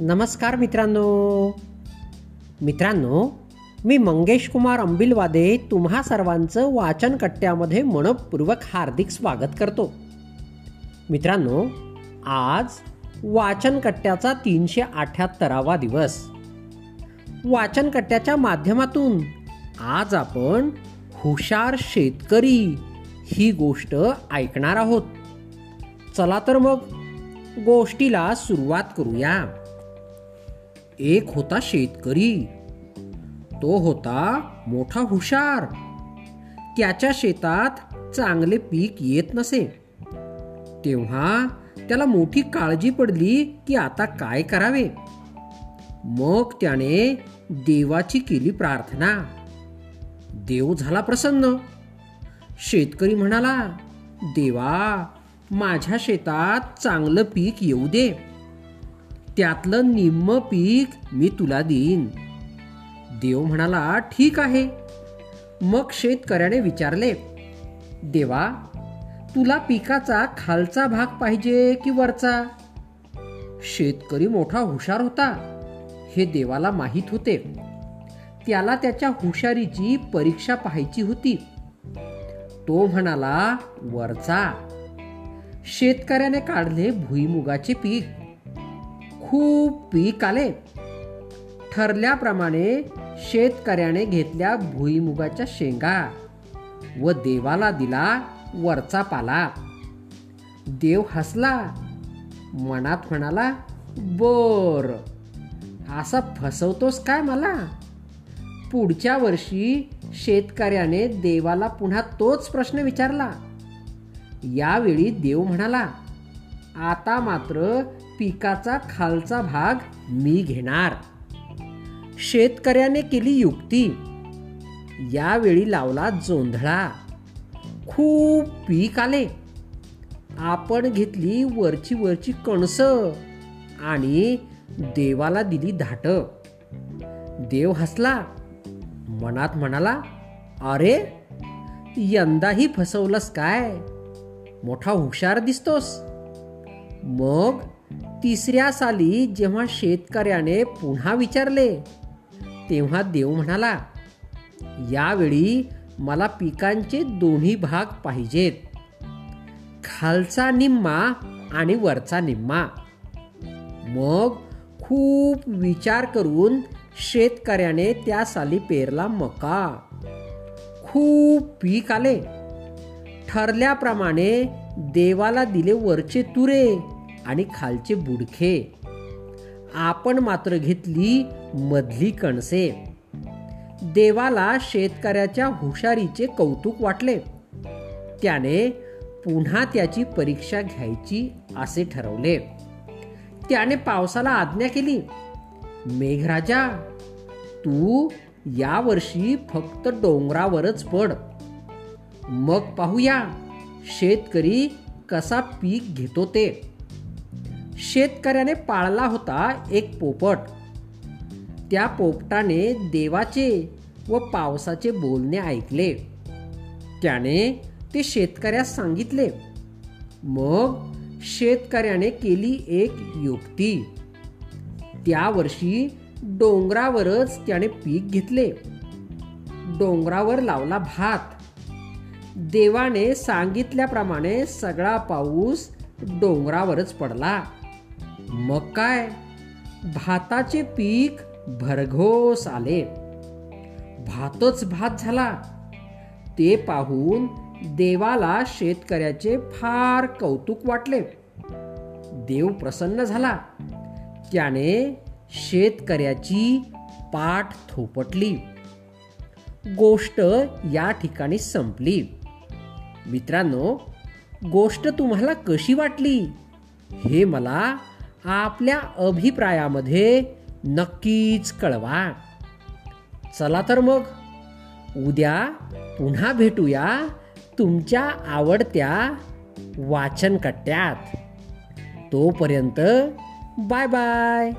नमस्कार मित्रांनो. मित्रांनो मी मंगेश कुमार अंबिलवादे तुम्हा सर्वांचं वाचन कट्ट्यामध्ये मनपूर्वक हार्दिक स्वागत करतो. मित्रांनो आज वाचन कट्ट्याचा तीनशे अठ्याहत्तरावा दिवस. वाचन कट्ट्याच्या माध्यमातून आज आपण हुशार शेतकरी ही गोष्ट ऐकणार आहोत. चला तर मग गोष्टीला सुरुवात करूया. एक होता शेतकरी तो होता मोठा हुशार. त्याच्या शेतात चांगले पीक येत नसे. तेव्हा त्याला मोठी काळजी पडली की आता काय करावे? मग त्याने देवाची केली प्रार्थना. देव झाला प्रसन्न. शेतकरी म्हणाला देवा माझ्या शेतात चांगलं पीक येऊ दे. त्यातलं निम्म पीक मी तुला देईन. देव म्हणाला ठीक आहे. मग शेतकऱ्याने विचारले देवा तुला पिकाचा खालचा भाग पाहिजे की वरचा? शेतकरी मोठा हुशार होता हे देवाला माहीत होते. त्याला त्याच्या हुशारीची परीक्षा पाहायची होती. तो म्हणाला वरचा. शेतकऱ्याने काढले भुईमुगाचे पीक. खूप पीक आले ठरल्याप्रमाणे शेतकऱ्याने घेतल्या भुईमुगाच्या शेंगा व देवाला दिला वरचा पाला. देव हसला मनात म्हणाला बर असा फसवतोस काय मला? पुढच्या वर्षी शेतकऱ्याने देवाला पुन्हा तोच प्रश्न विचारला. यावेळी देव म्हणाला आता मात्र पिकाचा खालचा भाग मी घेणार. शेतकऱ्याने केली युक्ती. यावेळी लावला जोंधळा. खूप पीक आले. आपण घेतली वरची वरची कणस आणि देवाला दिली धाट. देव हसला. मनात म्हणाला अरे यंदाही फसवलंस काय? मोठा हुशार दिसतोस. मग तिसऱ्या साली जेव्हा शेतकऱ्याने पुन्हा विचारले तेव्हा देव म्हणाला यावेळी मला पिकांचे दोन्ही भाग पाहिजेत. खालचा निम्मा आणि वरचा निम्मा. मग खूप विचार करून शेतकऱ्याने त्या साली पेरला मका. खूप पीक आले. ठरल्याप्रमाणे देवाला दिले वरचे तुरे. आणि खालचे बुडखे. आपण मात्र घेतली मधली कणसे. देवाला शेतकऱ्याच्या हुशारीचे कौतुक वाटले. त्याने पुन्हा त्याची परीक्षा घ्यायची असे ठरवले. त्याने पावसाला आज्ञा केली मेघराजा तू या वर्षी फक्त डोंगरावरच पड. मग पाहूया शेतकरी कसा पीक घेतो ते. शेतकऱ्याने पाळला होता एक पोपट. त्या पोपटाने देवाचे व पावसाचे बोलणे ऐकले. त्याने ते शेतकऱ्यास सांगितले. मग शेतकऱ्याने केली एक युक्ती. त्या वर्षी डोंगरावरच त्याने पीक घेतले. डोंगरावर लावला भात. देवाने सांगितल्याप्रमाणे सगळा पाऊस डोंगरावरच पडला. मग काय भाताचे पीक भरघोस आले. भातच भात झाला. ते पाहून देवाला शेतकऱ्याचे फार कौतुक वाटले. देव प्रसन्न झाला. त्याने शेतकऱ्याची पाठ थोपटली. गोष्ट या ठिकाणी संपली. मित्रांनो गोष्ट तुम्हाला कशी वाटली? हे मला आपल्या अभिप्रायामध्ये नक्कीच कळवा. चला तर मग उद्या पुन्हा भेटूया तुमच्या आवडत्या वाचन कट्ट्यात तोपर्यंत बाय बाय.